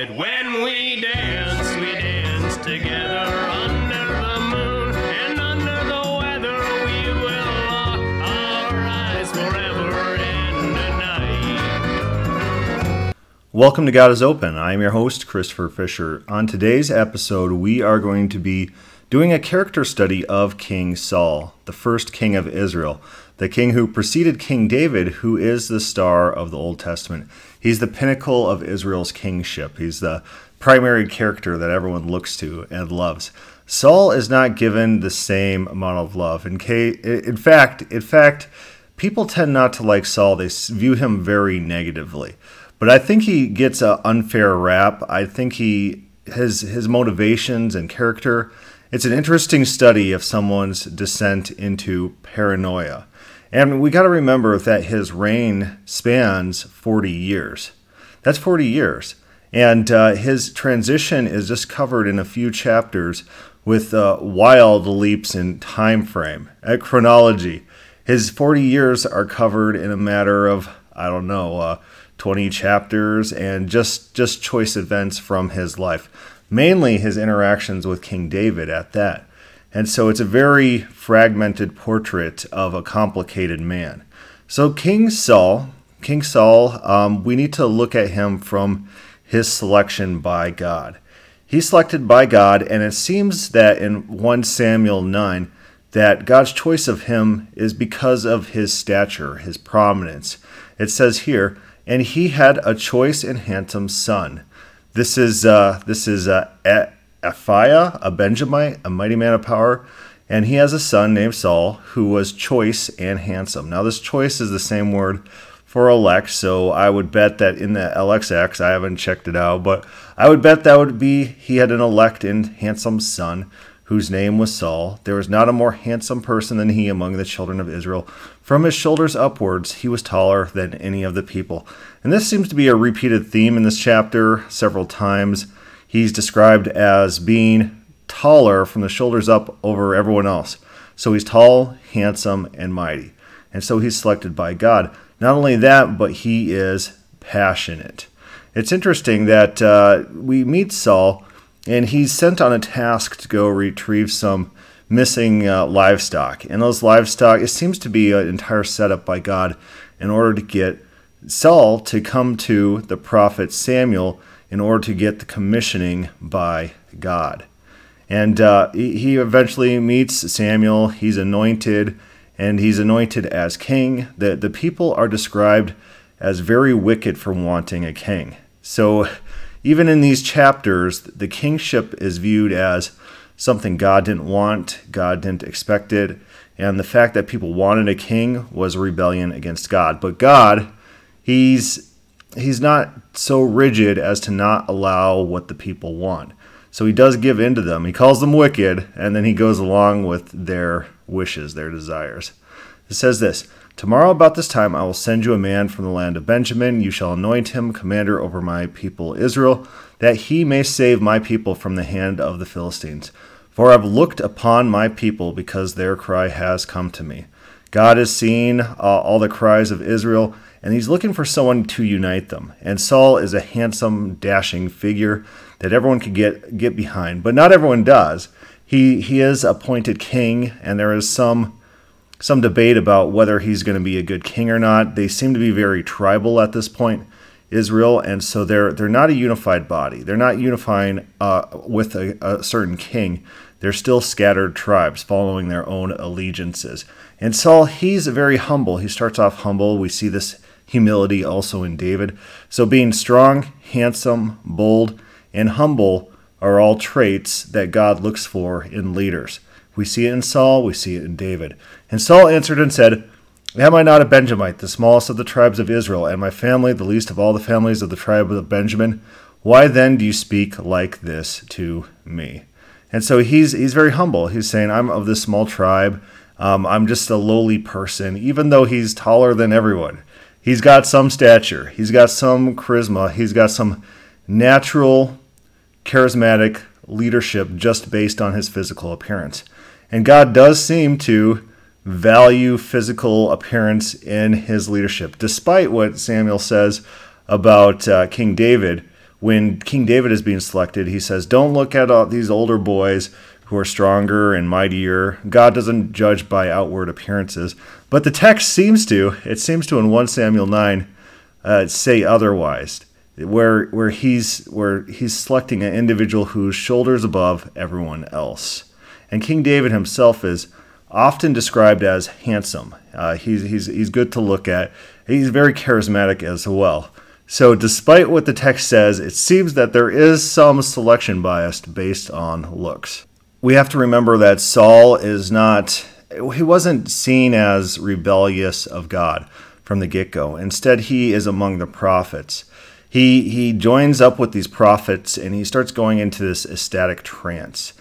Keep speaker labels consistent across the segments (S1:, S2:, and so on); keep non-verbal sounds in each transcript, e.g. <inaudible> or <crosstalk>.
S1: When we dance, we dance together under the moon and under the weather. We will lock our eyes forever night.
S2: Welcome to God is Open. I am your host, Christopher Fisher. On today's episode, we are going to be doing a character study of King Saul, the first king of Israel, the king who preceded King David, who is the star of the Old Testament. He's the pinnacle of Israel's kingship. He's the primary character that everyone looks to and loves. Saul is not given the same amount of love. In, case, in fact, in fact, people tend not to like Saul. They view him very negatively. But I think he gets an unfair rap. I think he his his motivations and character. It's an interesting study of someone's descent into paranoia. And we got to remember that his reign spans 40 years. That's 40 years. And uh, his transition is just covered in a few chapters with uh, wild leaps in time frame, at chronology. His 40 years are covered in a matter of, I don't know, uh, 20 chapters and just, just choice events from his life, mainly his interactions with King David at that. And so it's a very fragmented portrait of a complicated man. So, King Saul, King Saul, um, we need to look at him from his selection by God. He's selected by God, and it seems that in 1 Samuel 9, that God's choice of him is because of his stature, his prominence. It says here, and he had a choice and handsome son. This is uh, this is uh, a Benjamite, a mighty man of power, and he has a son named Saul who was choice and handsome. Now, this choice is the same word for elect, so I would bet that in the LXX, I haven't checked it out, but I would bet that would be he had an elect and handsome son whose name was Saul. There was not a more handsome person than he among the children of Israel. From his shoulders upwards, he was taller than any of the people. And this seems to be a repeated theme in this chapter several times he's described as being taller from the shoulders up over everyone else. So he's tall, handsome, and mighty. And so he's selected by God. Not only that, but he is passionate. It's interesting that uh, we meet Saul, and he's sent on a task to go retrieve some missing uh, livestock. And those livestock, it seems to be an entire setup by God in order to get Saul to come to the prophet Samuel in order to get the commissioning by God. And uh, he eventually meets Samuel. He's anointed, and he's anointed as king. The, the people are described as very wicked for wanting a king. So, even in these chapters, the kingship is viewed as something God didn't want, God didn't expect it, and the fact that people wanted a king was a rebellion against God. But God, He's he's not so rigid as to not allow what the people want. So he does give in to them. He calls them wicked, and then he goes along with their wishes, their desires. It says this Tomorrow about this time I will send you a man from the land of Benjamin. You shall anoint him commander over my people Israel, that he may save my people from the hand of the Philistines. For I've looked upon my people because their cry has come to me. God has seen uh, all the cries of Israel and he's looking for someone to unite them. And Saul is a handsome, dashing figure that everyone could get get behind, but not everyone does. He he is appointed king, and there is some some debate about whether he's going to be a good king or not. They seem to be very tribal at this point, Israel, and so they're they're not a unified body. They're not unifying uh, with a, a certain king. They're still scattered tribes following their own allegiances. And Saul, he's very humble. He starts off humble. We see this humility also in David. So, being strong, handsome, bold, and humble are all traits that God looks for in leaders. We see it in Saul, we see it in David. And Saul answered and said, Am I not a Benjamite, the smallest of the tribes of Israel, and my family the least of all the families of the tribe of Benjamin? Why then do you speak like this to me? And so he's he's very humble. He's saying, I'm of this small tribe. Um, I'm just a lowly person, even though he's taller than everyone he's got some stature, he's got some charisma, he's got some natural, charismatic leadership just based on his physical appearance. And God does seem to value physical appearance in his leadership, despite what Samuel says about uh, King David, when King David is being selected, he says, Don't look at all these older boys who are stronger and mightier. God doesn't judge by outward appearances. But the text seems to, it seems to in 1 Samuel 9, uh, say otherwise, where, where, he's, where he's selecting an individual whose shoulders above everyone else. And King David himself is often described as handsome. Uh, he's, he's, he's good to look at. He's very charismatic as well. So, despite what the text says, it seems that there is some selection bias based on looks. We have to remember that Saul is not, he wasn't seen as rebellious of God from the get go. Instead, he is among the prophets. He, he joins up with these prophets and he starts going into this ecstatic trance.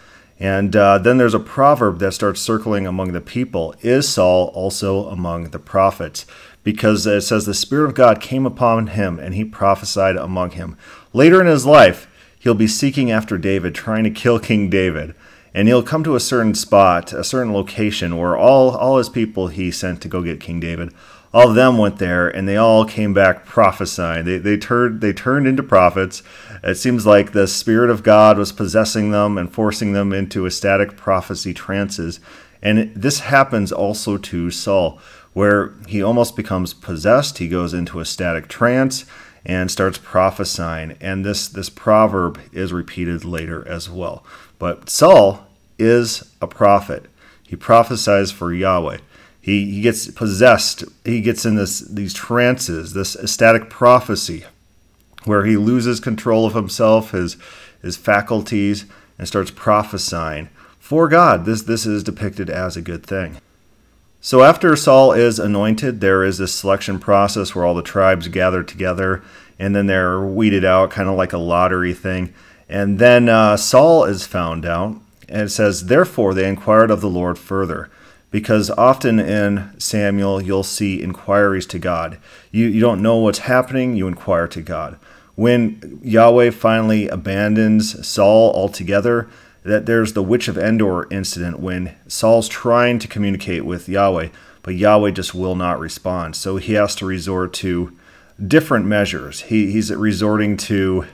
S2: And uh, then there's a proverb that starts circling among the people Is Saul also among the prophets? because it says the Spirit of God came upon him and he prophesied among him. Later in his life, he'll be seeking after David, trying to kill King David. And he'll come to a certain spot, a certain location where all, all his people he sent to go get King David, all of them went there and they all came back prophesying. They, they, turned, they turned into prophets. It seems like the Spirit of God was possessing them and forcing them into ecstatic prophecy trances. And this happens also to Saul where he almost becomes possessed. He goes into a static trance and starts prophesying. And this, this proverb is repeated later as well. But Saul is a prophet. He prophesies for Yahweh. He, he gets possessed. He gets in this these trances, this ecstatic prophecy, where he loses control of himself, his his faculties, and starts prophesying for God. This this is depicted as a good thing. So after Saul is anointed, there is this selection process where all the tribes gather together and then they're weeded out, kind of like a lottery thing. And then uh, Saul is found out, and it says, Therefore they inquired of the Lord further. Because often in Samuel, you'll see inquiries to God. You, you don't know what's happening, you inquire to God. When Yahweh finally abandons Saul altogether, that there's the Witch of Endor incident when Saul's trying to communicate with Yahweh, but Yahweh just will not respond. So he has to resort to different measures. He, he's resorting to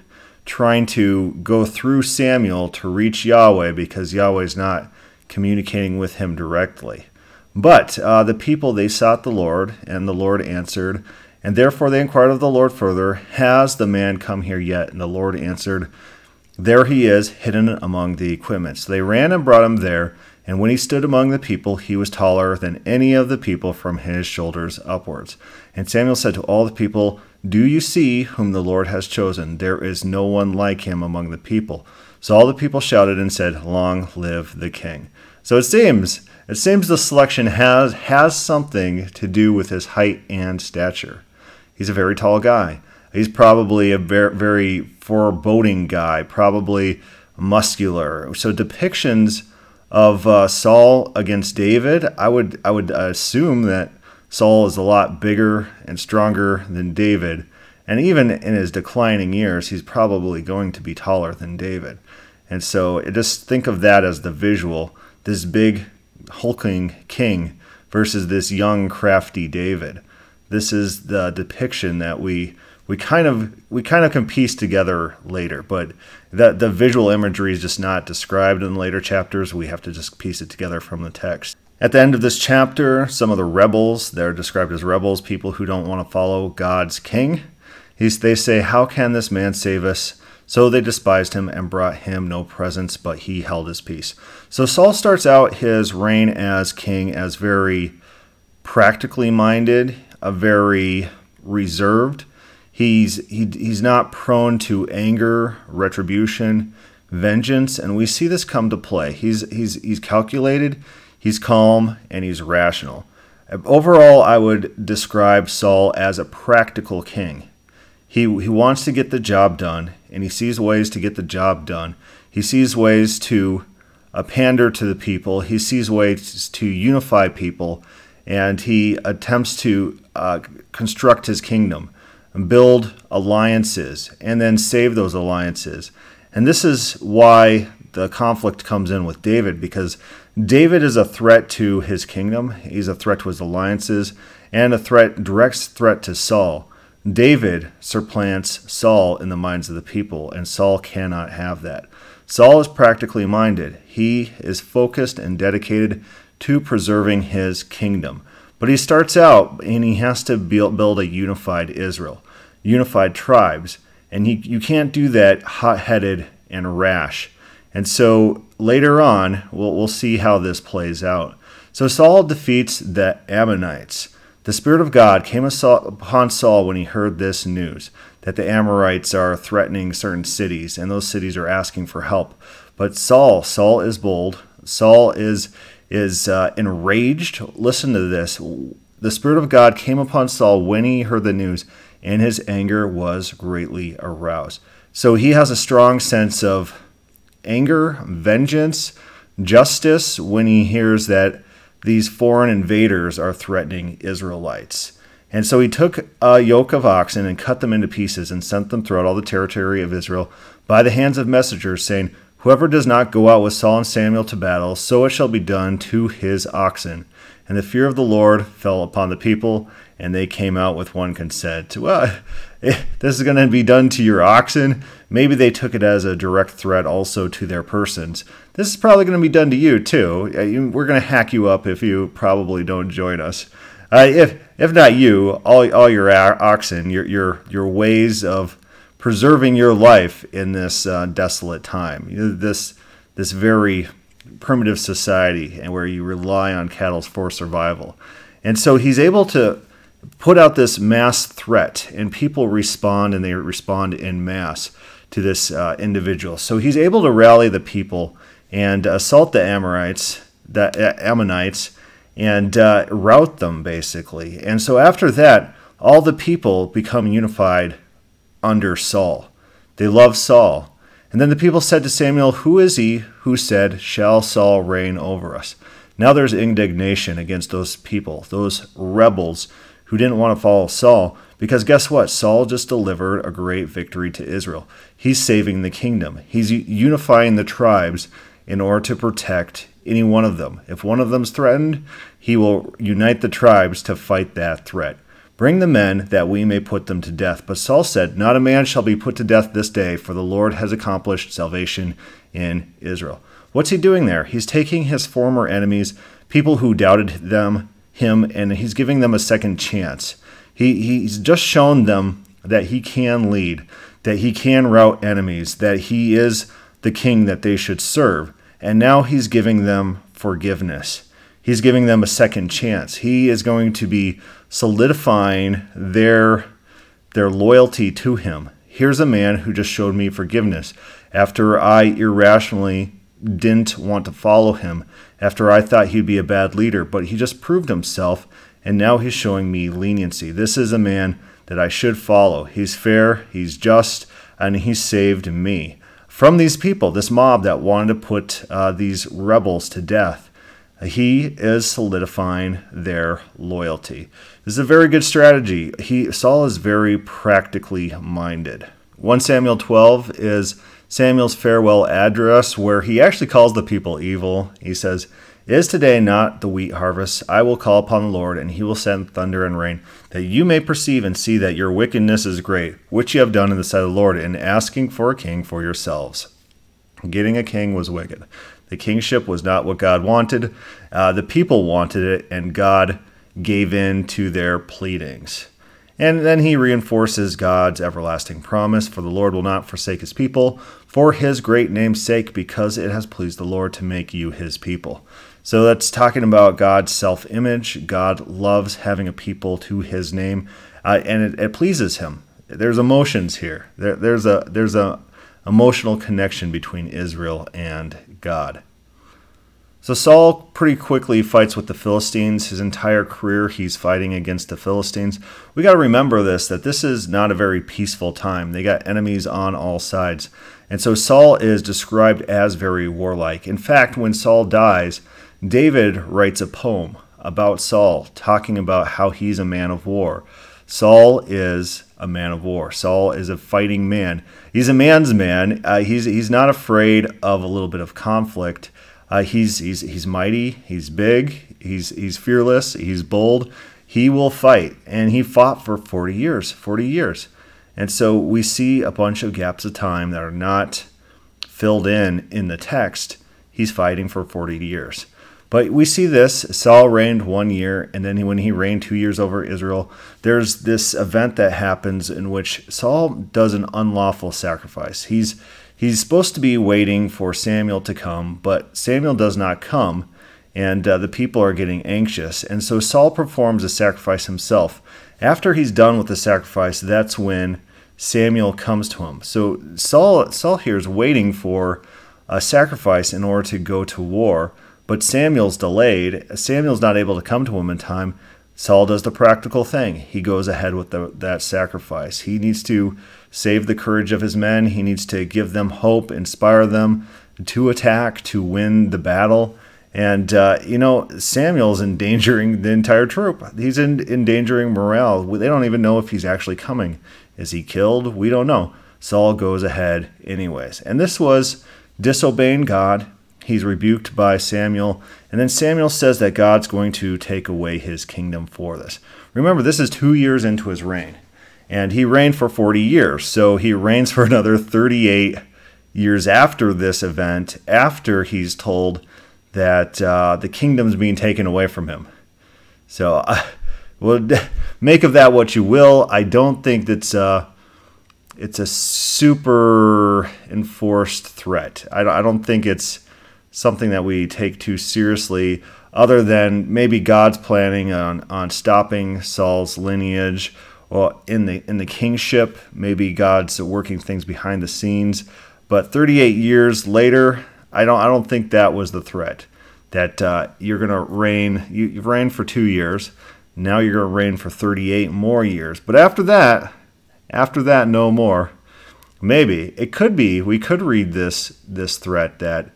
S2: trying to go through Samuel to reach Yahweh because Yahweh's not communicating with him directly. But uh, the people, they sought the Lord, and the Lord answered. And therefore they inquired of the Lord further, Has the man come here yet? And the Lord answered, there he is, hidden among the equipment. So they ran and brought him there, and when he stood among the people, he was taller than any of the people from his shoulders upwards. And Samuel said to all the people, Do you see whom the Lord has chosen? There is no one like him among the people. So all the people shouted and said, Long live the king. So it seems, it seems the selection has has something to do with his height and stature. He's a very tall guy. He's probably a very, very foreboding guy, probably muscular. So depictions of uh, Saul against David, I would I would assume that Saul is a lot bigger and stronger than David, and even in his declining years, he's probably going to be taller than David. And so just think of that as the visual: this big, hulking king versus this young, crafty David. This is the depiction that we we kind of we kind of can piece together later, but that the visual imagery is just not described in the later chapters. We have to just piece it together from the text. At the end of this chapter, some of the rebels, they're described as rebels, people who don't want to follow God's king. He's, they say, How can this man save us? So they despised him and brought him no presents, but he held his peace. So Saul starts out his reign as king as very practically minded, a very reserved, He's he, he's not prone to anger, retribution, vengeance, and we see this come to play. He's he's he's calculated, he's calm, and he's rational. Overall, I would describe Saul as a practical king. He he wants to get the job done, and he sees ways to get the job done. He sees ways to uh, pander to the people. He sees ways to unify people, and he attempts to uh, construct his kingdom build alliances and then save those alliances. And this is why the conflict comes in with David because David is a threat to his kingdom, he's a threat to his alliances, and a threat direct threat to Saul. David supplants Saul in the minds of the people, and Saul cannot have that. Saul is practically minded. He is focused and dedicated to preserving his kingdom. But he starts out and he has to build a unified Israel, unified tribes. And he, you can't do that hot headed and rash. And so later on, we'll, we'll see how this plays out. So Saul defeats the Ammonites. The Spirit of God came upon Saul when he heard this news that the Amorites are threatening certain cities, and those cities are asking for help. But Saul, Saul is bold. Saul is is uh, enraged. Listen to this. The Spirit of God came upon Saul when he heard the news, and his anger was greatly aroused. So he has a strong sense of anger, vengeance, justice when he hears that these foreign invaders are threatening Israelites. And so he took a yoke of oxen and cut them into pieces and sent them throughout all the territory of Israel by the hands of messengers, saying, Whoever does not go out with Saul and Samuel to battle, so it shall be done to his oxen. And the fear of the Lord fell upon the people, and they came out with one consent. Well, <laughs> this is going to be done to your oxen. Maybe they took it as a direct threat also to their persons. This is probably going to be done to you too. We're going to hack you up if you probably don't join us. Uh, if if not you, all, all your oxen, your your your ways of preserving your life in this uh, desolate time, this this very primitive society, and where you rely on cattle for survival, and so he's able to put out this mass threat, and people respond, and they respond in mass to this uh, individual. So he's able to rally the people and assault the Amorites, the Ammonites, and uh, rout them basically. And so after that, all the people become unified under Saul. They love Saul. And then the people said to Samuel, Who is he who said, Shall Saul reign over us? Now there's indignation against those people, those rebels who didn't want to follow Saul, because guess what? Saul just delivered a great victory to Israel. He's saving the kingdom, he's unifying the tribes in order to protect any one of them. If one of them's threatened, he will unite the tribes to fight that threat. Bring the men that we may put them to death. But Saul said, Not a man shall be put to death this day, for the Lord has accomplished salvation in Israel. What's he doing there? He's taking his former enemies, people who doubted them, him, and he's giving them a second chance. He, he's just shown them that he can lead, that he can rout enemies, that he is the king that they should serve. And now he's giving them forgiveness. He's giving them a second chance. He is going to be solidifying their their loyalty to him. Here's a man who just showed me forgiveness after I irrationally didn't want to follow him, after I thought he'd be a bad leader, but he just proved himself and now he's showing me leniency. This is a man that I should follow. He's fair, he's just, and he saved me from these people, this mob that wanted to put uh, these rebels to death. He is solidifying their loyalty. This is a very good strategy. He Saul is very practically minded. 1 Samuel 12 is Samuel's farewell address where he actually calls the people evil. He says, is today not the wheat harvest? I will call upon the Lord, and he will send thunder and rain, that you may perceive and see that your wickedness is great, which you have done in the sight of the Lord, in asking for a king for yourselves. Getting a king was wicked. The kingship was not what God wanted. Uh, the people wanted it, and God gave in to their pleadings. And then he reinforces God's everlasting promise For the Lord will not forsake his people for his great name's sake, because it has pleased the Lord to make you his people. So that's talking about God's self image. God loves having a people to his name, uh, and it, it, pleases him. There's emotions here. There, there's a there's a emotional connection between Israel and God. So Saul pretty quickly fights with the Philistines. His entire career he's fighting against the Philistines. We got to remember this that this is not a very peaceful time. They got enemies on all sides. And so Saul is described as very warlike. In fact, when Saul dies, David writes a poem about Saul, talking about how he's a man of war. Saul is a man of war. Saul is a fighting man. He's a man's man. Uh, he's he's not afraid of a little bit of conflict. Uh, he's he's he's mighty. He's big. He's he's fearless. He's bold. he will fight. And he fought for 40 years, 40 years. And so we see a bunch of gaps of time that are not filled in in the text. He's fighting for 40 years. But we see this Saul reigned one year, and then when he reigned two years over Israel, there's this event that happens in which Saul does an unlawful sacrifice. He's he's supposed to be waiting for Samuel to come, but Samuel does not come, and uh, the people are getting anxious. And so Saul performs a sacrifice himself. After he's done with the sacrifice, that's when Samuel comes to him. So Saul Saul here is waiting for a sacrifice in order to go to war. But Samuel's delayed. Samuel's not able to come to him in time. Saul does the practical thing. He goes ahead with the, that sacrifice. He needs to save the courage of his men. He needs to give them hope, inspire them to attack, to win the battle. And, uh, you know, Samuel's endangering the entire troop. He's in, endangering morale. They don't even know if he's actually coming. Is he killed? We don't know. Saul goes ahead anyways. And this was disobeying God he's rebuked by Samuel, and then Samuel says that God's going to take away his kingdom for this. Remember, this is two years into his reign, and he reigned for 40 years, so he reigns for <laughs> another 38 years after this event, after he's told that uh, the kingdom's being taken away from him. So, uh, <laughs> well, <laughs> make of that what you will. I don't think that's. Uh, it's a super enforced threat. I don't, I don't think it's something that we take too seriously, other than maybe God's planning on, on stopping Saul's lineage or in the in the kingship. Maybe God's working things behind the scenes. But 38 years later, I don't I don't think that was the threat. That uh, you're going to reign. You, you've reigned for two years. Now you're going to reign for 38 more years. But after that, after that, no more. Maybe it could be. We could read this this threat that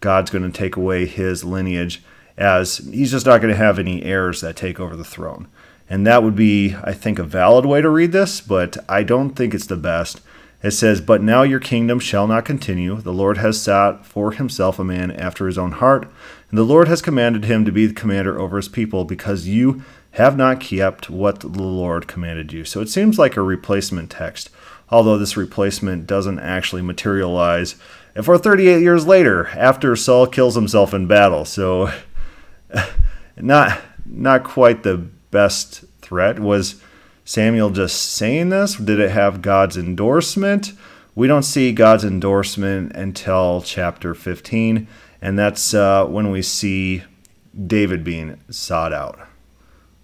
S2: God's going to take away his lineage as he's just not going to have any heirs that take over the throne. And that would be, I think, a valid way to read this, but I don't think it's the best. It says, But now your kingdom shall not continue. The Lord has sought for himself a man after his own heart, and the Lord has commanded him to be the commander over his people, because you have not kept what the Lord commanded you. So it seems like a replacement text, although this replacement doesn't actually materialize and for 38 years later, after Saul kills himself in battle. So, <laughs> not not quite the best threat. Was Samuel just saying this? Did it have God's endorsement? We don't see God's endorsement until chapter 15, and that's uh, when we see David being sought out.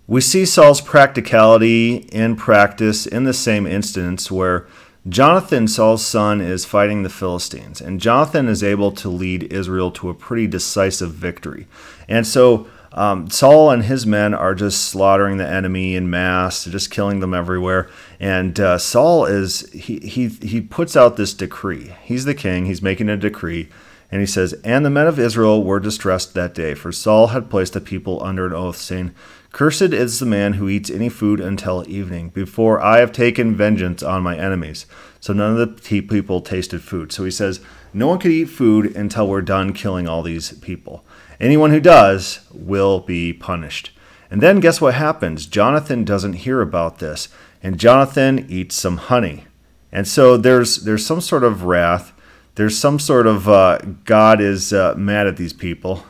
S2: We see Saul's practicality in practice in the same instance where Jonathan, Saul's son, is fighting the Philistines, and Jonathan is able to lead Israel to a pretty decisive victory. And so um, Saul and his men are just slaughtering the enemy in mass, just killing them everywhere. And uh, Saul is he he he puts out this decree. He's the king. He's making a decree. And he says, And the men of Israel were distressed that day, for Saul had placed the people under an oath, saying, Cursed is the man who eats any food until evening, before I have taken vengeance on my enemies. So none of the people tasted food. So he says, No one could eat food until we're done killing all these people. Anyone who does will be punished. And then guess what happens? Jonathan doesn't hear about this, and Jonathan eats some honey. And so there's there's some sort of wrath. There's some sort of uh, God is uh, mad at these people.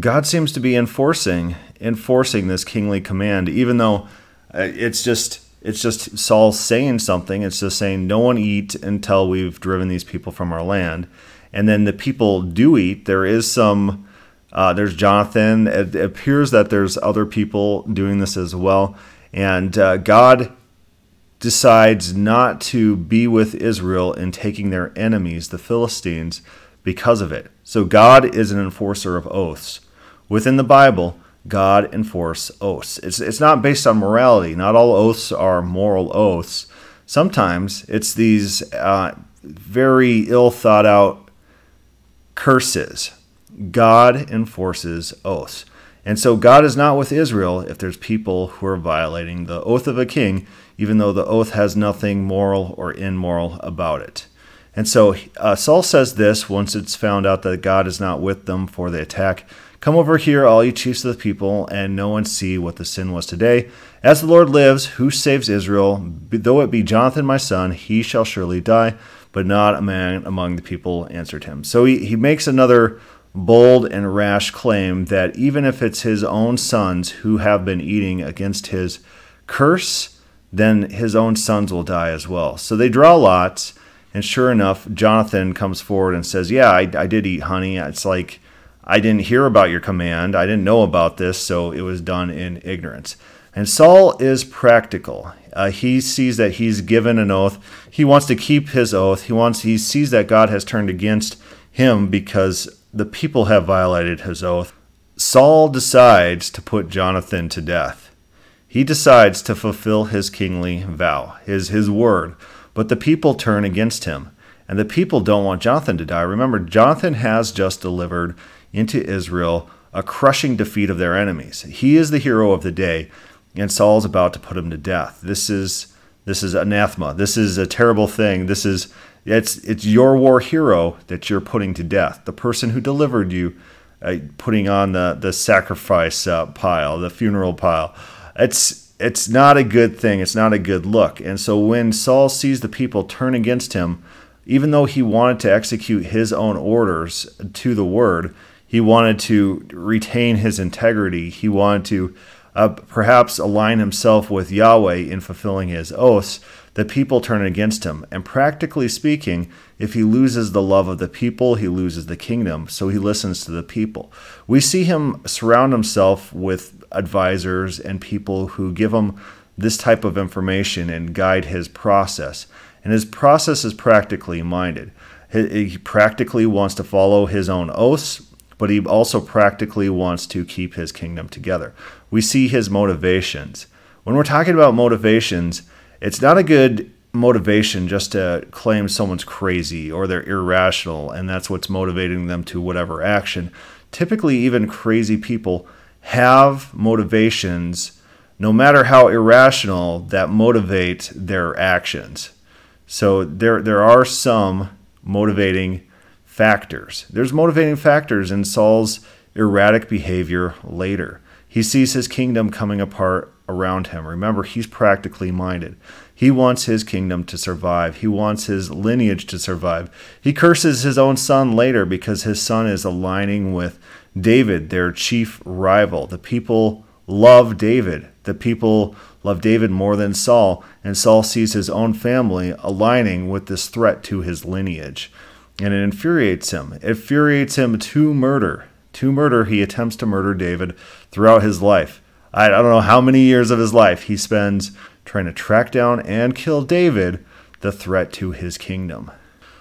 S2: God seems to be enforcing enforcing this kingly command, even though uh, it's just it's just Saul saying something. It's just saying no one eat until we've driven these people from our land, and then the people do eat. There is some. Uh, there's Jonathan. It appears that there's other people doing this as well, and uh, God decides not to be with Israel in taking their enemies, the Philistines, because of it. So God is an enforcer of oaths. Within the Bible, God enforce oaths. It's, it's not based on morality. Not all oaths are moral oaths. Sometimes it's these uh, very ill thought out curses. God enforces oaths. And so God is not with Israel if there's people who are violating the oath of a king, even though the oath has nothing moral or immoral about it. And so uh, Saul says this once it's found out that God is not with them for the attack Come over here, all you chiefs of the people, and no one see what the sin was today. As the Lord lives, who saves Israel, though it be Jonathan my son, he shall surely die, but not a man among the people answered him. So he, he makes another bold and rash claim that even if it's his own sons who have been eating against his curse, then his own sons will die as well. So they draw lots, and sure enough, Jonathan comes forward and says, Yeah, I, I did eat honey. It's like I didn't hear about your command, I didn't know about this, so it was done in ignorance. And Saul is practical. Uh, he sees that he's given an oath. He wants to keep his oath. He wants. He sees that God has turned against him because the people have violated his oath. Saul decides to put Jonathan to death. He decides to fulfill his kingly vow, his, his word, but the people turn against him. And the people don't want Jonathan to die. Remember, Jonathan has just delivered into Israel a crushing defeat of their enemies. He is the hero of the day, and Saul's about to put him to death. This is this is anathema. This is a terrible thing. This is it's it's your war hero that you're putting to death. The person who delivered you, uh, putting on the the sacrifice uh, pile, the funeral pile. It's it's not a good thing. It's not a good look. And so when Saul sees the people turn against him, even though he wanted to execute his own orders to the word, he wanted to retain his integrity. He wanted to uh, perhaps align himself with Yahweh in fulfilling his oaths the people turn against him. And practically speaking, if he loses the love of the people, he loses the kingdom. So he listens to the people. We see him surround himself with advisors and people who give him this type of information and guide his process. And his process is practically minded. He practically wants to follow his own oaths, but he also practically wants to keep his kingdom together. We see his motivations. When we're talking about motivations, it's not a good motivation just to claim someone's crazy or they're irrational and that's what's motivating them to whatever action. Typically, even crazy people have motivations, no matter how irrational, that motivate their actions. So there, there are some motivating factors. There's motivating factors in Saul's erratic behavior later. He sees his kingdom coming apart around him. Remember, he's practically minded. He wants his kingdom to survive. He wants his lineage to survive. He curses his own son later because his son is aligning with David, their chief rival. The people love David. The people love David more than Saul, and Saul sees his own family aligning with this threat to his lineage. And it infuriates him. It infuriates him to murder. To murder, he attempts to murder David throughout his life. I don't know how many years of his life he spends trying to track down and kill David, the threat to his kingdom.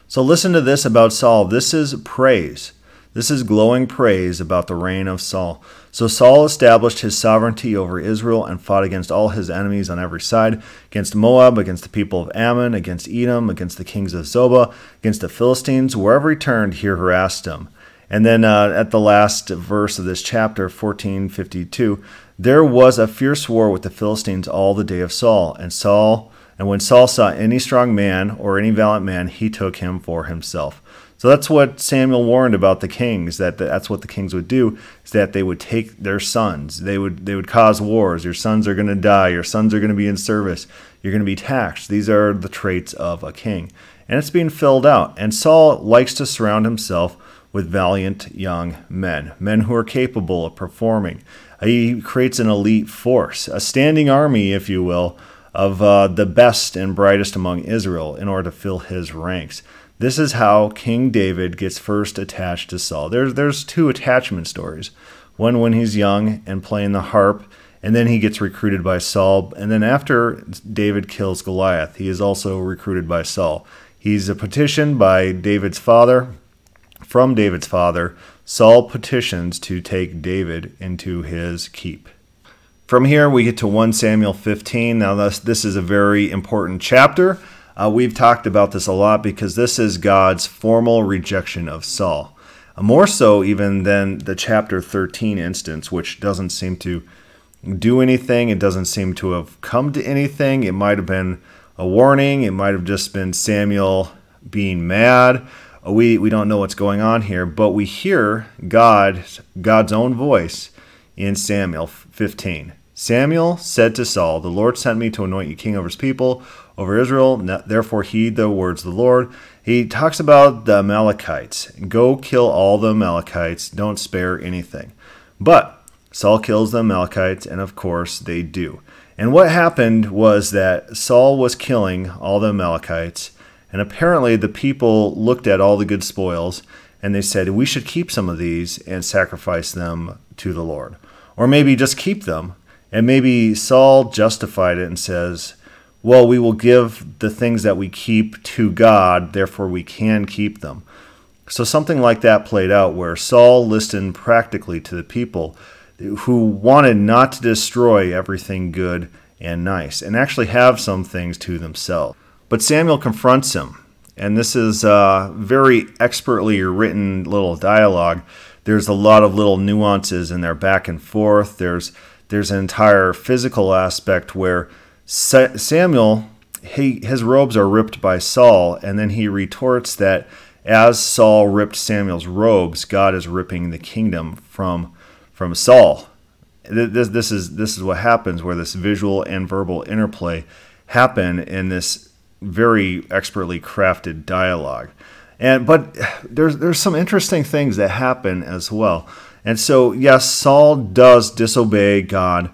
S2: So listen to this about Saul. This is praise. This is glowing praise about the reign of Saul. So Saul established his sovereignty over Israel and fought against all his enemies on every side against Moab, against the people of Ammon, against Edom, against the kings of Zobah, against the Philistines. Wherever he turned, he harassed him. And then uh, at the last verse of this chapter, 1452, there was a fierce war with the Philistines all the day of Saul. And Saul, and when Saul saw any strong man or any valiant man, he took him for himself. So that's what Samuel warned about the kings. That that's what the kings would do is that they would take their sons. They would they would cause wars. Your sons are going to die. Your sons are going to be in service. You're going to be taxed. These are the traits of a king, and it's being filled out. And Saul likes to surround himself with valiant young men, men who are capable of performing. He creates an elite force, a standing army, if you will, of uh, the best and brightest among Israel in order to fill his ranks. This is how King David gets first attached to Saul. There's, there's two attachment stories one when he's young and playing the harp, and then he gets recruited by Saul. And then after David kills Goliath, he is also recruited by Saul. He's a petition by David's father, from David's father, Saul petitions to take David into his keep. From here, we get to 1 Samuel 15. Now, this, this is a very important chapter. Uh, we've talked about this a lot because this is God's formal rejection of Saul. Uh, more so, even than the chapter 13 instance, which doesn't seem to do anything. It doesn't seem to have come to anything. It might have been a warning, it might have just been Samuel being mad we, we don't know what's going on here, but we hear God, God's own voice in Samuel 15. Samuel said to Saul, The Lord sent me to anoint you king over his people, over Israel. Therefore, heed the words of the Lord. He talks about the Amalekites. Go kill all the Amalekites, don't spare anything. But Saul kills the Amalekites, and of course, they do. And what happened was that Saul was killing all the Amalekites, and apparently the people looked at all the good spoils and they said, We should keep some of these and sacrifice them to the Lord. Or maybe just keep them. And maybe Saul justified it and says, Well, we will give the things that we keep to God, therefore we can keep them. So something like that played out where Saul listened practically to the people who wanted not to destroy everything good and nice and actually have some things to themselves. But Samuel confronts him, and this is a very expertly written little dialogue. There's a lot of little nuances in there back and forth. There's there's an entire physical aspect where Samuel he, his robes are ripped by Saul, and then he retorts that as Saul ripped Samuel's robes, God is ripping the kingdom from from Saul. This, this is this is what happens where this visual and verbal interplay happen in this very expertly crafted dialogue. And but there's there's some interesting things that happen as well. And so yes, Saul does disobey God.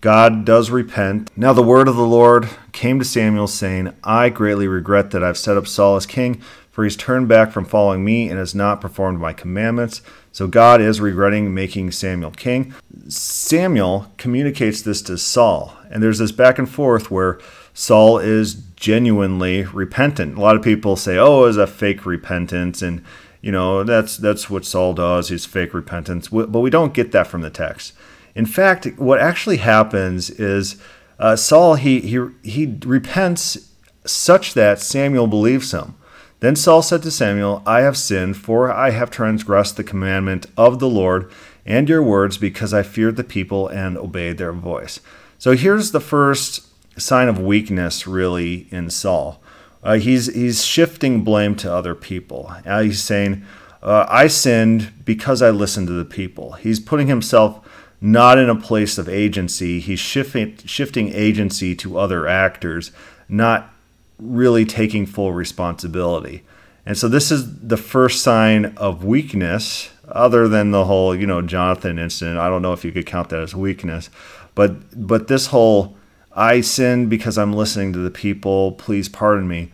S2: God does repent. Now the word of the Lord came to Samuel saying, I greatly regret that I've set up Saul as king, for he's turned back from following me and has not performed my commandments. So God is regretting making Samuel king. Samuel communicates this to Saul, and there's this back and forth where Saul is genuinely repentant. A lot of people say, "Oh, it's a fake repentance," and you know that's that's what Saul does. He's fake repentance, but we don't get that from the text. In fact, what actually happens is uh, Saul he he he repents such that Samuel believes him. Then Saul said to Samuel, I have sinned, for I have transgressed the commandment of the Lord and your words, because I feared the people and obeyed their voice. So here's the first sign of weakness really in Saul. Uh, he's he's shifting blame to other people. Uh, he's saying, uh, "I sinned because I listened to the people." He's putting himself not in a place of agency. He's shifting shifting agency to other actors, not really taking full responsibility. And so this is the first sign of weakness, other than the whole, you know, Jonathan incident. I don't know if you could count that as weakness, but but this whole I sinned because I'm listening to the people. Please pardon me.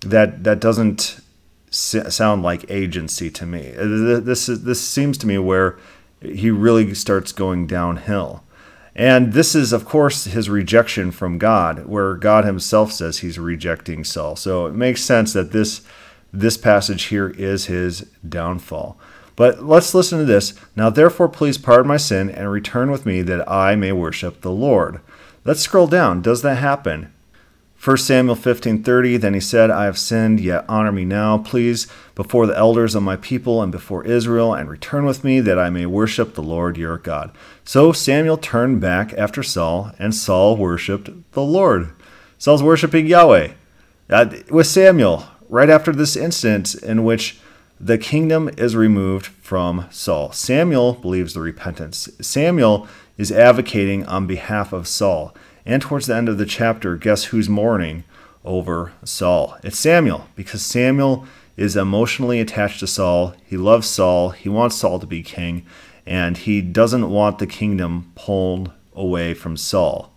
S2: That that doesn't sound like agency to me. This is this seems to me where he really starts going downhill. And this is, of course, his rejection from God, where God himself says he's rejecting Saul. So it makes sense that this this passage here is his downfall. But let's listen to this. Now, therefore, please pardon my sin and return with me that I may worship the Lord. Let's scroll down. Does that happen? 1 Samuel 15:30 Then he said, I have sinned, yet honor me now, please, before the elders of my people and before Israel, and return with me that I may worship the Lord your God. So Samuel turned back after Saul, and Saul worshipped the Lord. Saul's worshiping Yahweh. Uh, with Samuel, right after this incident in which the kingdom is removed from Saul. Samuel believes the repentance. Samuel is advocating on behalf of Saul. And towards the end of the chapter, guess who's mourning over Saul? It's Samuel, because Samuel is emotionally attached to Saul. He loves Saul. He wants Saul to be king, and he doesn't want the kingdom pulled away from Saul.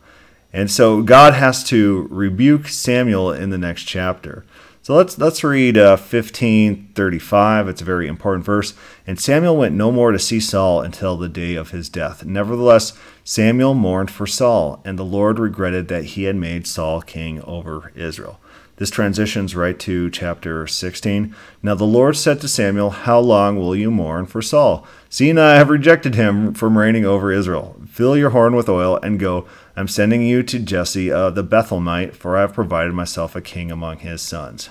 S2: And so God has to rebuke Samuel in the next chapter. So let's let's read uh, 1535. It's a very important verse. And Samuel went no more to see Saul until the day of his death. Nevertheless, Samuel mourned for Saul, and the Lord regretted that he had made Saul king over Israel. This transitions right to chapter 16. Now the Lord said to Samuel, How long will you mourn for Saul? Seeing I have rejected him from reigning over Israel. Fill your horn with oil and go. I'm sending you to Jesse uh, the Bethlehemite, for I have provided myself a king among his sons.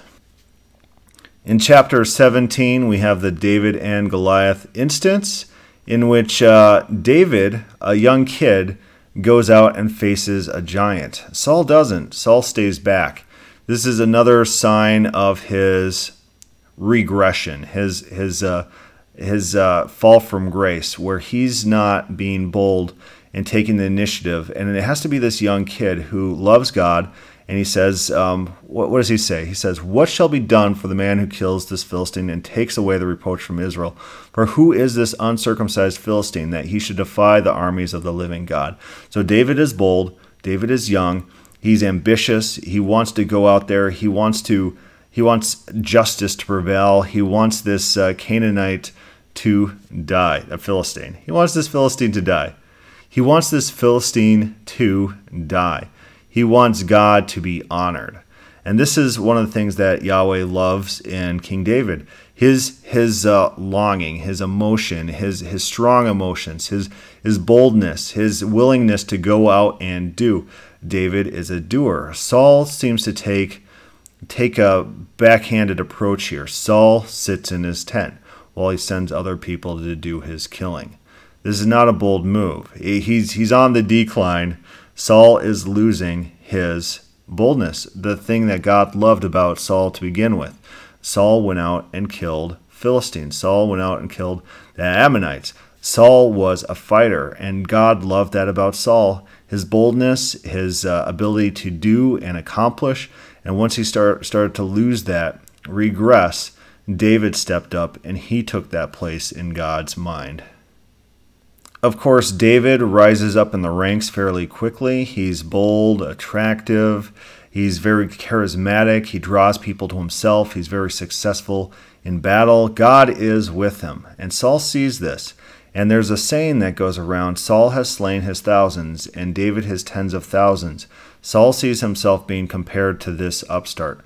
S2: In chapter 17, we have the David and Goliath instance, in which uh, David, a young kid, goes out and faces a giant. Saul doesn't, Saul stays back. This is another sign of his regression, his his uh, his uh, fall from grace, where he's not being bold and taking the initiative. And it has to be this young kid who loves God. And he says, um, what, what, does he say? He says, What shall be done for the man who kills this Philistine and takes away the reproach from Israel? For who is this uncircumcised Philistine that he should defy the armies of the living God? So David is bold. David is young. He's ambitious. He wants to go out there. He wants to. He wants justice to prevail. He wants this uh, Canaanite to die, a Philistine. He wants this Philistine to die. He wants this Philistine to die. He wants God to be honored. And this is one of the things that Yahweh loves in King David. His his uh, longing, his emotion, his his strong emotions, his his boldness, his willingness to go out and do. David is a doer. Saul seems to take take a backhanded approach here. Saul sits in his tent while he sends other people to do his killing. This is not a bold move. He's, he's on the decline. Saul is losing his boldness, the thing that God loved about Saul to begin with. Saul went out and killed Philistines. Saul went out and killed the Ammonites. Saul was a fighter, and God loved that about Saul his boldness, his uh, ability to do and accomplish. And once he start, started to lose that, regress, David stepped up and he took that place in God's mind. Of course, David rises up in the ranks fairly quickly. He's bold, attractive, he's very charismatic, he draws people to himself, he's very successful in battle. God is with him, and Saul sees this. And there's a saying that goes around Saul has slain his thousands, and David his tens of thousands. Saul sees himself being compared to this upstart.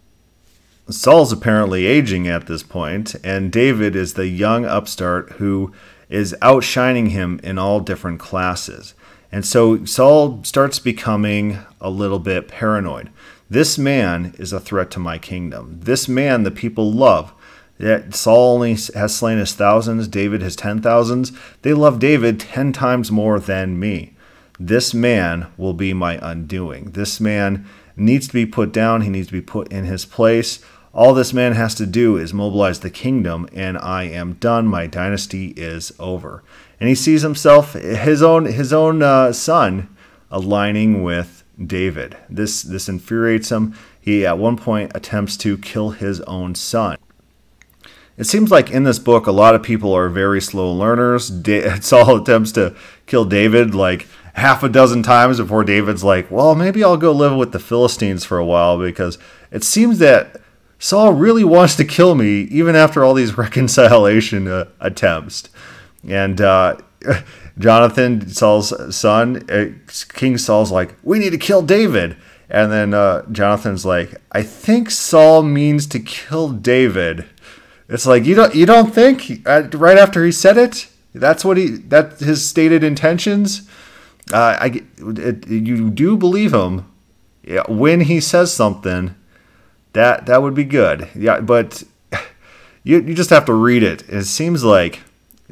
S2: Saul's apparently aging at this point, and David is the young upstart who is outshining him in all different classes. And so Saul starts becoming a little bit paranoid. This man is a threat to my kingdom. This man the people love. That Saul only has slain his thousands, David his ten thousands. They love David ten times more than me. This man will be my undoing. This man needs to be put down, he needs to be put in his place. All this man has to do is mobilize the kingdom, and I am done. My dynasty is over. And he sees himself, his own, his own uh, son, aligning with David. This this infuriates him. He at one point attempts to kill his own son. It seems like in this book, a lot of people are very slow learners. <laughs> Saul attempts to kill David like half a dozen times before David's like, well, maybe I'll go live with the Philistines for a while because it seems that Saul really wants to kill me even after all these <laughs> reconciliation uh, attempts. And uh, <laughs> Jonathan, Saul's son, uh, King Saul's like, we need to kill David. And then uh, Jonathan's like, I think Saul means to kill David. It's like you don't you don't think uh, right after he said it. That's what he that his stated intentions. Uh, I it, you do believe him when he says something that that would be good. Yeah, but <sighs> you you just have to read it. It seems like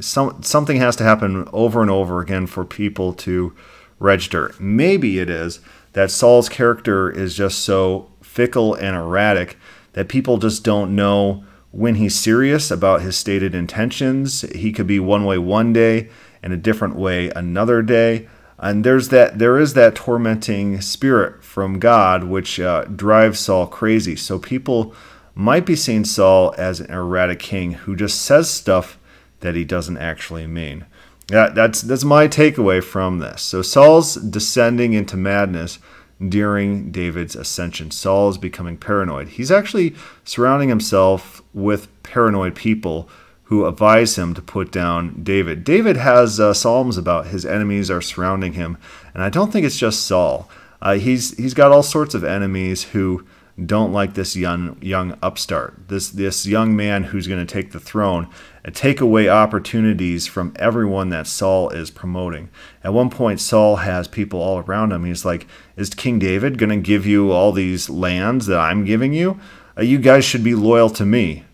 S2: some something has to happen over and over again for people to register. Maybe it is that Saul's character is just so fickle and erratic that people just don't know when he's serious about his stated intentions. He could be one way one day and a different way another day and there's that there is that tormenting spirit from God which uh, drives Saul crazy. So people might be seeing Saul as an erratic king who just says stuff that he doesn't actually mean. That, that's that's my takeaway from this. So Saul's descending into madness during David's ascension. Saul is becoming paranoid. He's actually surrounding himself with paranoid people who advise him to put down David. David has uh, psalms about his enemies are surrounding him, and I don't think it's just Saul. Uh, he's he's got all sorts of enemies who don't like this young young upstart, this this young man who's going to take the throne and take away opportunities from everyone that Saul is promoting. At one point, Saul has people all around him. He's like, "Is King David going to give you all these lands that I'm giving you? Uh, you guys should be loyal to me."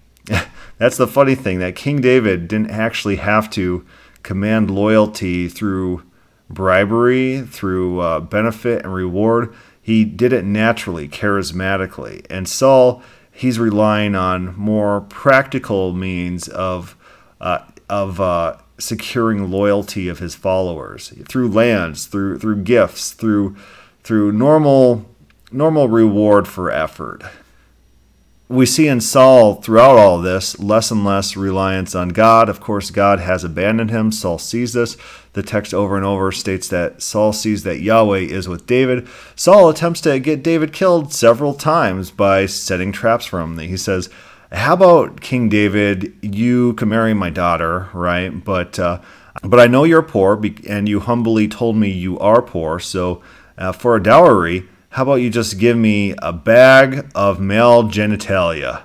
S2: That's the funny thing that King David didn't actually have to command loyalty through bribery, through uh, benefit and reward. He did it naturally, charismatically. And Saul he's relying on more practical means of uh, of uh, securing loyalty of his followers through lands, through through gifts, through through normal normal reward for effort. We see in Saul throughout all this less and less reliance on God. Of course, God has abandoned him. Saul sees this. The text over and over states that Saul sees that Yahweh is with David. Saul attempts to get David killed several times by setting traps for him. He says, how about King David? You can marry my daughter, right? But uh, but I know you're poor, and you humbly told me you are poor. So uh, for a dowry, how about you just give me a bag of male genitalia?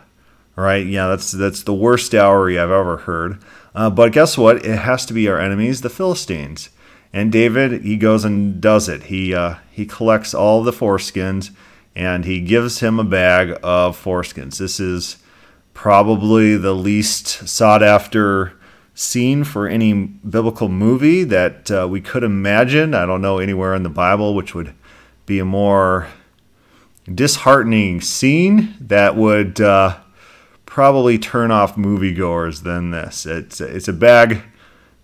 S2: Right? Yeah, that's that's the worst dowry I've ever heard. Uh, but guess what? It has to be our enemies, the Philistines. And David, he goes and does it. He uh, he collects all the foreskins, and he gives him a bag of foreskins. This is probably the least sought after scene for any biblical movie that uh, we could imagine. I don't know anywhere in the Bible which would be a more disheartening scene that would uh, probably turn off moviegoers than this. It's it's a bag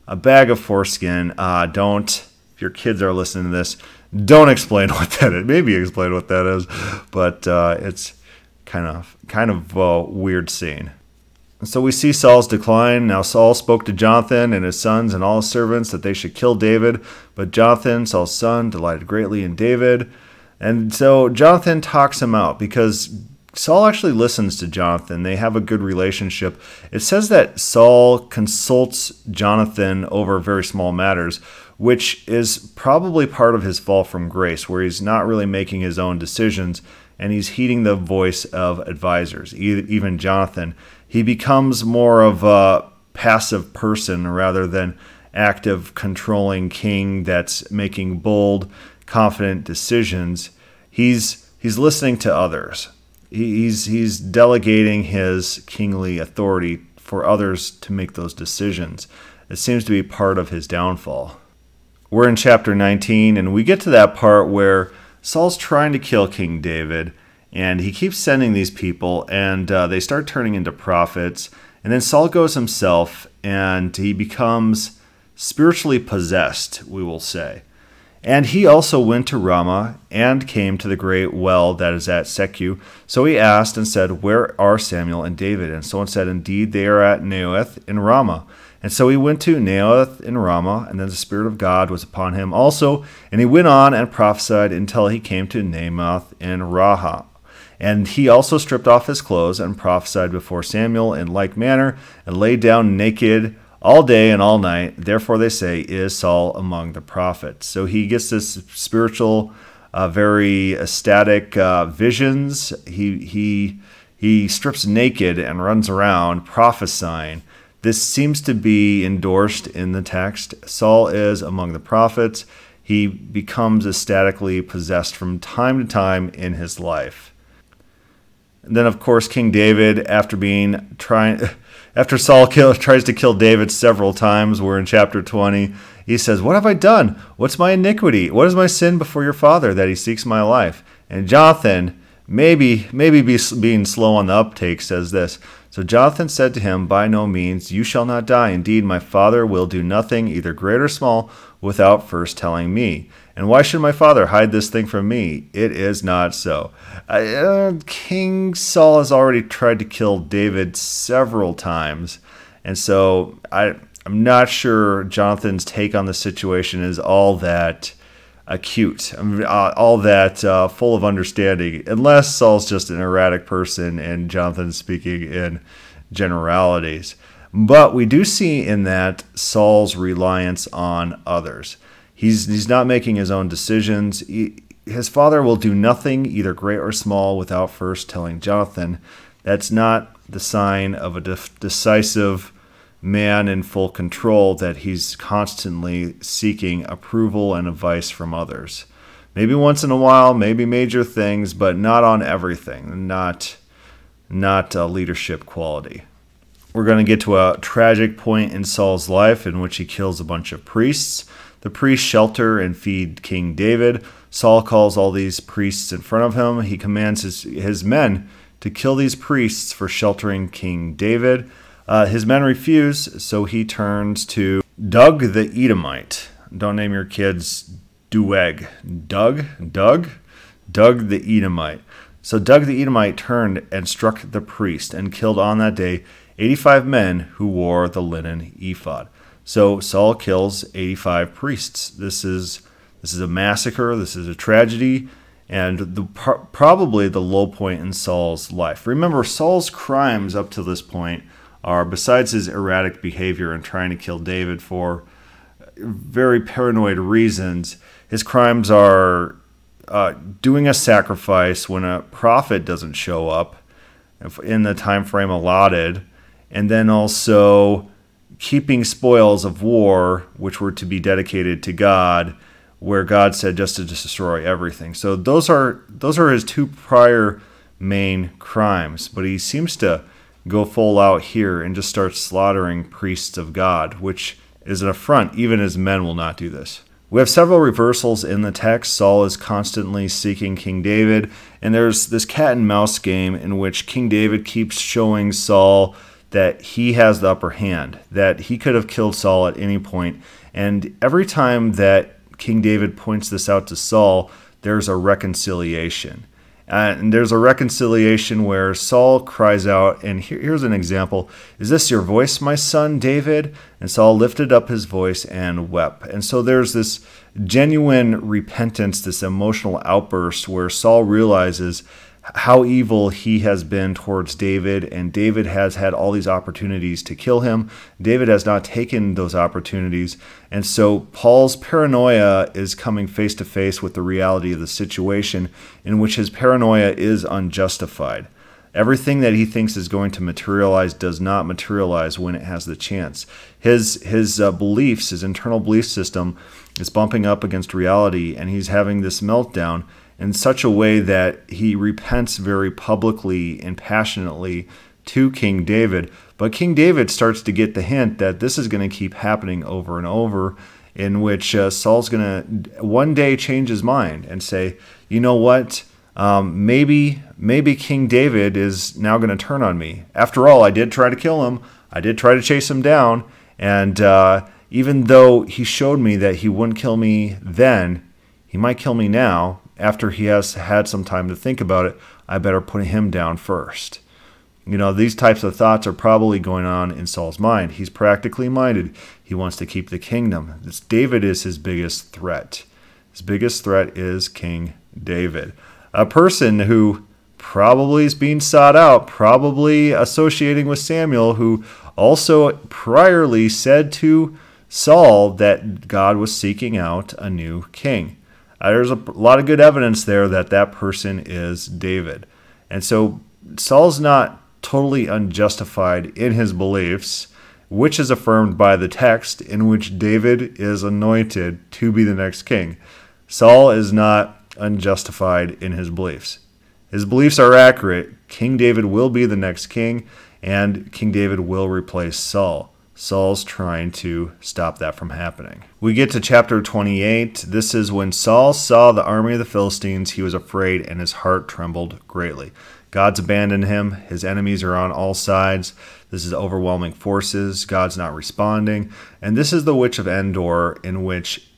S2: a bag of foreskin. Uh, don't if your kids are listening to this, don't explain <laughs> what that is. Maybe explain what that is, but uh, it's kind of kind of a weird scene. So we see Saul's decline. Now Saul spoke to Jonathan and his sons and all his servants that they should kill David, but Jonathan, Saul's son, delighted greatly in David. And so Jonathan talks him out because Saul actually listens to Jonathan. They have a good relationship. It says that Saul consults Jonathan over very small matters, which is probably part of his fall from grace, where he's not really making his own decisions and he's heeding the voice of advisors, even Jonathan. He becomes more of a passive person rather than active, controlling king that's making bold, confident decisions. He's he's listening to others. He's he's delegating his kingly authority for others to make those decisions. It seems to be part of his downfall. We're in chapter 19, and we get to that part where Saul's trying to kill King David, and he keeps sending these people, and uh, they start turning into prophets. And then Saul goes himself, and he becomes spiritually possessed, we will say. And he also went to Ramah and came to the great well that is at Sechu. So he asked and said, Where are Samuel and David? And someone said, Indeed, they are at Naioth in Ramah. And so he went to Naioth in Ramah, and then the Spirit of God was upon him also. And he went on and prophesied until he came to Naioth in Ramah. And he also stripped off his clothes and prophesied before Samuel in like manner, and lay down naked all day and all night. Therefore, they say, is Saul among the prophets. So he gets this spiritual, uh, very ecstatic uh, visions. He he he strips naked and runs around prophesying. This seems to be endorsed in the text. Saul is among the prophets. He becomes ecstatically possessed from time to time in his life. And then, of course, King David, after being trying, <laughs> after Saul kill, <laughs> tries to kill David several times, we're in chapter 20. He says, What have I done? What's my iniquity? What is my sin before your father that he seeks my life? And Jonathan, maybe maybe be, being slow on the uptake, says this so Jonathan said to him, By no means, you shall not die. Indeed, my father will do nothing, either great or small, without first telling me. And why should my father hide this thing from me? It is not so. Uh, King Saul has already tried to kill David several times. And so I, I'm not sure Jonathan's take on the situation is all that acute, uh, all that uh, full of understanding, unless Saul's just an erratic person and Jonathan's speaking in generalities. But we do see in that Saul's reliance on others. He's, he's not making his own decisions. He, his father will do nothing, either great or small, without first telling Jonathan. That's not the sign of a de- decisive man in full control that he's constantly seeking approval and advice from others. Maybe once in a while, maybe major things, but not on everything, not not a leadership quality. We're going to get to a tragic point in Saul's life in which he kills a bunch of priests. The priests shelter and feed King David. Saul calls all these priests in front of him. He commands his, his men to kill these priests for sheltering King David. Uh, his men refuse, so he turns to Doug the Edomite. Don't name your kids Doeg. Doug? Doug? Doeg the Edomite. So Doug the Edomite turned and struck the priest and killed on that day 85 men who wore the linen ephod. So Saul kills 85 priests. This is this is a massacre. This is a tragedy, and the probably the low point in Saul's life. Remember, Saul's crimes up to this point are besides his erratic behavior and trying to kill David for very paranoid reasons. His crimes are uh, doing a sacrifice when a prophet doesn't show up in the time frame allotted, and then also keeping spoils of war, which were to be dedicated to God, where God said just to destroy everything. So those are those are his two prior main crimes, but he seems to go full out here and just start slaughtering priests of God, which is an affront. Even his men will not do this. We have several reversals in the text. Saul is constantly seeking King David, and there's this cat and mouse game in which King David keeps showing Saul that he has the upper hand, that he could have killed Saul at any point. And every time that King David points this out to Saul, there's a reconciliation. And there's a reconciliation where Saul cries out, and here, here's an example Is this your voice, my son David? And Saul lifted up his voice and wept. And so there's this genuine repentance, this emotional outburst where Saul realizes how evil he has been towards David, and David has had all these opportunities to kill him. David has not taken those opportunities, and so Paul's paranoia is coming face to face with the reality of the situation in which his paranoia is unjustified. Everything that he thinks is going to materialize does not materialize when it has the chance. His his uh, beliefs, his internal belief system, is bumping up against reality, and he's having this meltdown in such a way that he repents very publicly and passionately to King David. But King David starts to get the hint that this is going to keep happening over and over, in which uh, Saul's going to one day change his mind and say, you know what? Um, maybe maybe King David is now going to turn on me. After all, I did try to kill him. I did try to chase him down, and uh, even though he showed me that he wouldn't kill me then, he might kill me now after he has had some time to think about it, I better put him down first. You know, these types of thoughts are probably going on in Saul's mind. He's practically minded. He wants to keep the kingdom. David is his biggest threat. His biggest threat is King David, a person who probably is being sought out, probably associating with Samuel, who also priorly said to Saul that God was seeking out a new king. Uh, there's a lot of good evidence there that that person is David. And so Saul's not totally unjustified in his beliefs, which is affirmed by the text in which David is anointed to be the next king. Saul is not unjustified in his beliefs. His beliefs are accurate. King David will be the next king, and King David will replace Saul. Saul's trying to stop that from happening. We get to chapter 28. This is when Saul saw the army of the Philistines, he was afraid and his heart trembled greatly. God's abandoned him. His enemies are on all sides. This is overwhelming forces. God's not responding. And this is the witch of Endor, in which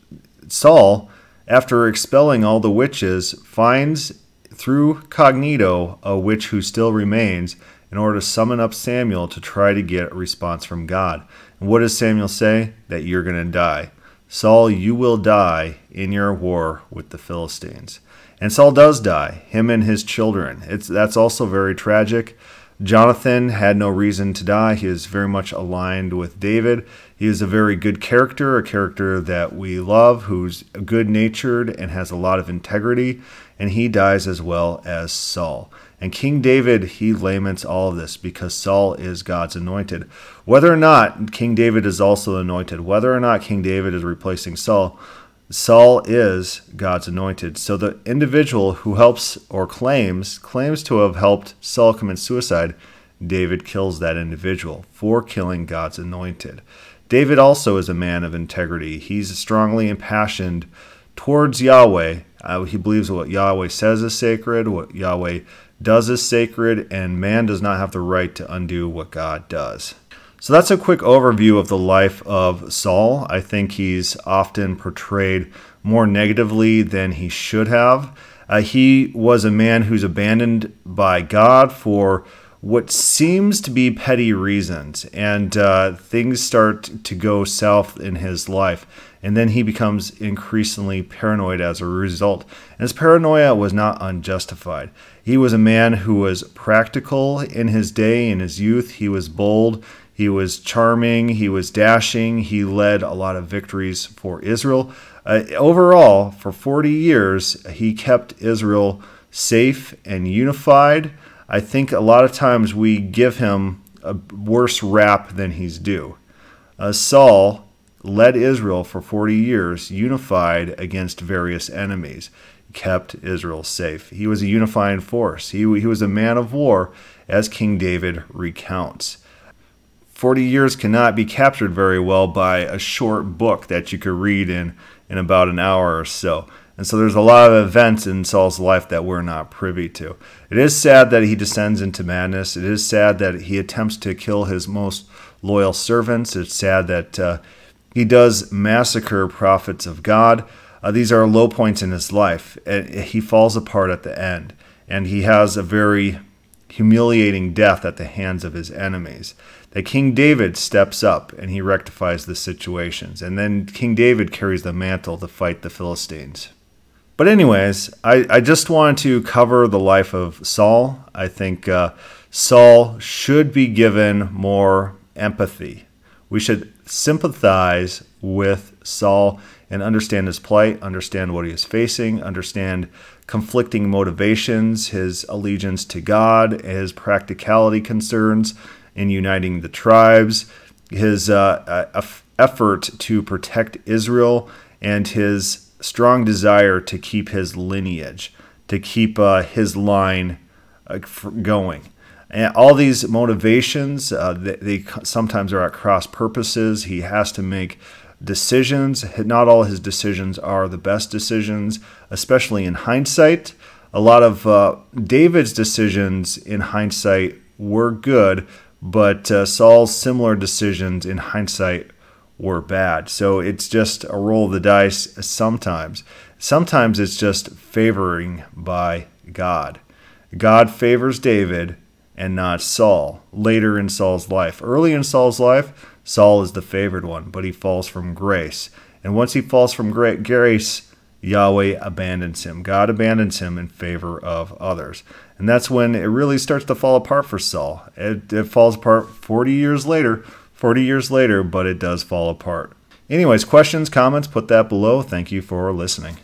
S2: Saul, after expelling all the witches, finds through cognito a witch who still remains in order to summon up Samuel to try to get a response from God. And what does Samuel say? That you're going to die. Saul, you will die in your war with the Philistines. And Saul does die, him and his children. It's that's also very tragic. Jonathan had no reason to die. He is very much aligned with David. He is a very good character, a character that we love, who's good natured and has a lot of integrity, and he dies as well as Saul. And King David, he laments all of this because Saul is God's anointed. Whether or not King David is also anointed, whether or not King David is replacing Saul, Saul is God's anointed. So the individual who helps or claims claims to have helped Saul commit suicide, David kills that individual for killing God's anointed. David also is a man of integrity. He's strongly impassioned towards Yahweh. Uh, he believes what Yahweh says is sacred, what Yahweh does is sacred, and man does not have the right to undo what God does. So that's a quick overview of the life of Saul. I think he's often portrayed more negatively than he should have. Uh, he was a man who's abandoned by God for what seems to be petty reasons, and uh, things start to go south in his life. And then he becomes increasingly paranoid as a result. And his paranoia was not unjustified. He was a man who was practical in his day, in his youth. He was bold, he was charming, he was dashing, he led a lot of victories for Israel. Uh, overall, for 40 years, he kept Israel safe and unified. I think a lot of times we give him a worse rap than he's due. Uh, Saul led Israel for 40 years, unified against various enemies, kept Israel safe. He was a unifying force. He, he was a man of war, as King David recounts. 40 years cannot be captured very well by a short book that you could read in, in about an hour or so. And so there's a lot of events in Saul's life that we're not privy to. It is sad that he descends into madness. It is sad that he attempts to kill his most loyal servants. It's sad that uh, he does massacre prophets of God. Uh, these are low points in his life. He falls apart at the end. And he has a very humiliating death at the hands of his enemies that King David steps up and he rectifies the situations. And then King David carries the mantle to fight the Philistines. But, anyways, I, I just wanted to cover the life of Saul. I think uh, Saul should be given more empathy. We should sympathize with Saul and understand his plight, understand what he is facing, understand conflicting motivations, his allegiance to God, his practicality concerns, in uniting the tribes, his uh, effort to protect Israel, and his strong desire to keep his lineage, to keep uh, his line uh, going. And all these motivations, uh, they, they, sometimes are at cross purposes. He has to make decisions. Not all his decisions are the best decisions, especially in hindsight. A lot of uh, David's decisions in hindsight were good, but uh, Saul's similar decisions in hindsight were bad. So it's just a roll of the dice sometimes. Sometimes it's just favoring by God. God favors David and not Saul later in Saul's life. Early in Saul's life, Saul is the favored one, but he falls from grace. And once he falls from grace, Yahweh abandons him. God abandons him in favor of others. And that's when it really starts to fall apart for Saul. It, it falls apart 40 years later, 40 years later, but it does fall apart. Anyways, questions, comments, put that below. Thank you for listening.